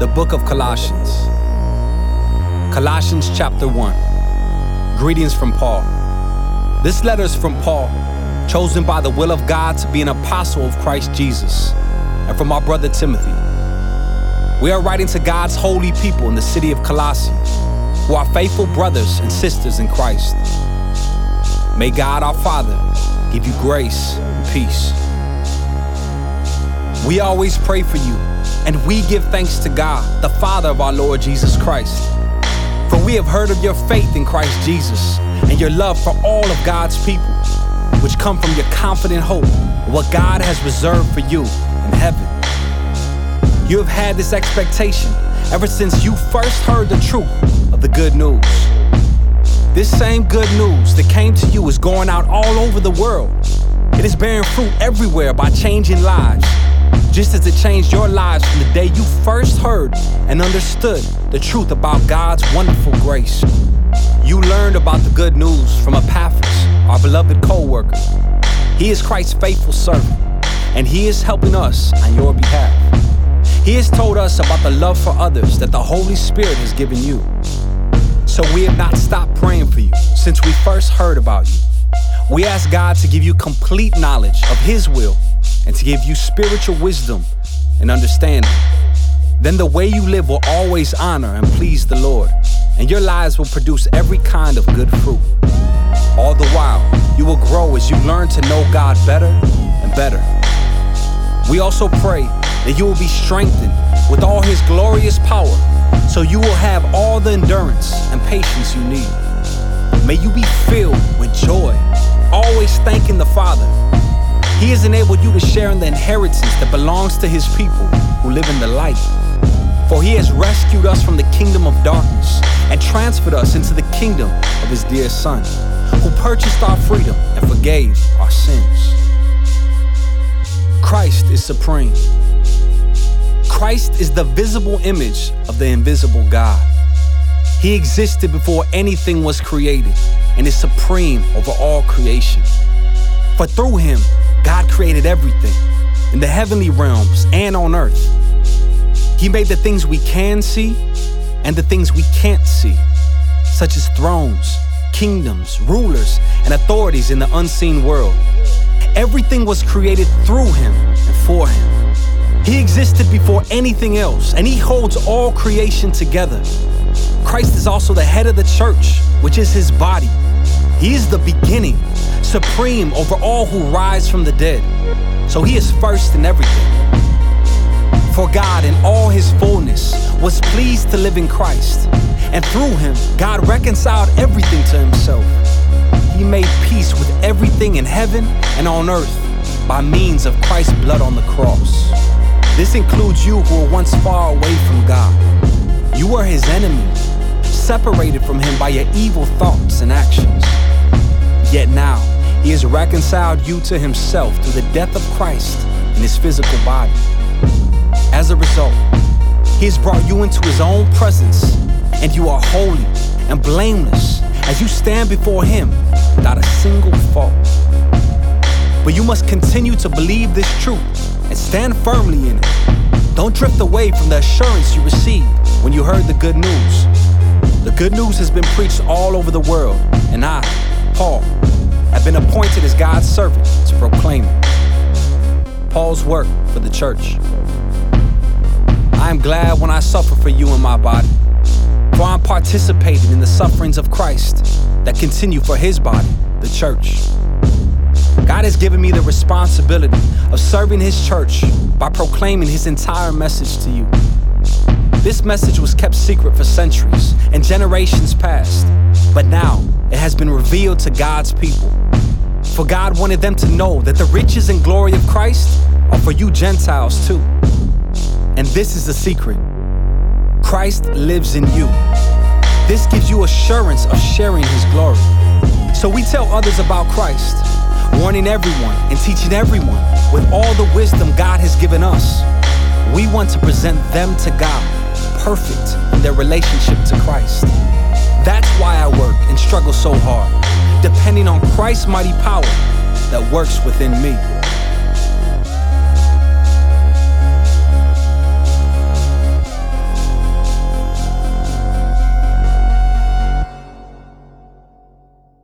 The book of Colossians. Colossians chapter 1. Greetings from Paul. This letter is from Paul, chosen by the will of God to be an apostle of Christ Jesus, and from our brother Timothy. We are writing to God's holy people in the city of Colossae, who are faithful brothers and sisters in Christ. May God our Father give you grace and peace. We always pray for you, and we give thanks to God, the Father of our Lord Jesus Christ. For we have heard of your faith in Christ Jesus and your love for all of God's people, which come from your confident hope of what God has reserved for you in heaven. You have had this expectation ever since you first heard the truth of the good news. This same good news that came to you is going out all over the world. It is bearing fruit everywhere by changing lives just as it changed your lives from the day you first heard and understood the truth about God's wonderful grace. You learned about the good news from Epaphras, our beloved co worker. He is Christ's faithful servant, and he is helping us on your behalf. He has told us about the love for others that the Holy Spirit has given you. So we have not stopped praying for you since we first heard about you. We ask God to give you complete knowledge of His will and to give you spiritual wisdom and understanding. Then the way you live will always honor and please the Lord, and your lives will produce every kind of good fruit. All the while, you will grow as you learn to know God better and better. We also pray that you will be strengthened with all His glorious power, so you will have all the endurance and patience you need. May you be filled with joy, always thanking the Father he has enabled you to share in the inheritance that belongs to his people who live in the light. For he has rescued us from the kingdom of darkness and transferred us into the kingdom of his dear Son, who purchased our freedom and forgave our sins. Christ is supreme. Christ is the visible image of the invisible God. He existed before anything was created and is supreme over all creation. For through him, God created everything in the heavenly realms and on earth. He made the things we can see and the things we can't see, such as thrones, kingdoms, rulers, and authorities in the unseen world. Everything was created through him and for him. He existed before anything else, and he holds all creation together. Christ is also the head of the church, which is his body. He is the beginning supreme over all who rise from the dead. So he is first in everything. For God, in all his fullness, was pleased to live in Christ. And through him, God reconciled everything to himself. He made peace with everything in heaven and on earth by means of Christ's blood on the cross. This includes you who were once far away from God. You were his enemy, separated from him by your evil thoughts and actions. Yet now, he has reconciled you to himself through the death of Christ in his physical body. As a result, he has brought you into his own presence, and you are holy and blameless as you stand before him without a single fault. But you must continue to believe this truth and stand firmly in it. Don't drift away from the assurance you received when you heard the good news. The good news has been preached all over the world, and I, Paul, I've been appointed as God's servant to proclaim it. Paul's work for the church. I am glad when I suffer for you in my body, for I'm participating in the sufferings of Christ that continue for his body, the church. God has given me the responsibility of serving his church by proclaiming his entire message to you. This message was kept secret for centuries and generations past, but now it has been revealed to God's people. For God wanted them to know that the riches and glory of Christ are for you Gentiles too. And this is the secret Christ lives in you. This gives you assurance of sharing his glory. So we tell others about Christ, warning everyone and teaching everyone with all the wisdom God has given us. We want to present them to God, perfect in their relationship to Christ. That's why I work and struggle so hard, depending on Christ's mighty power that works within me.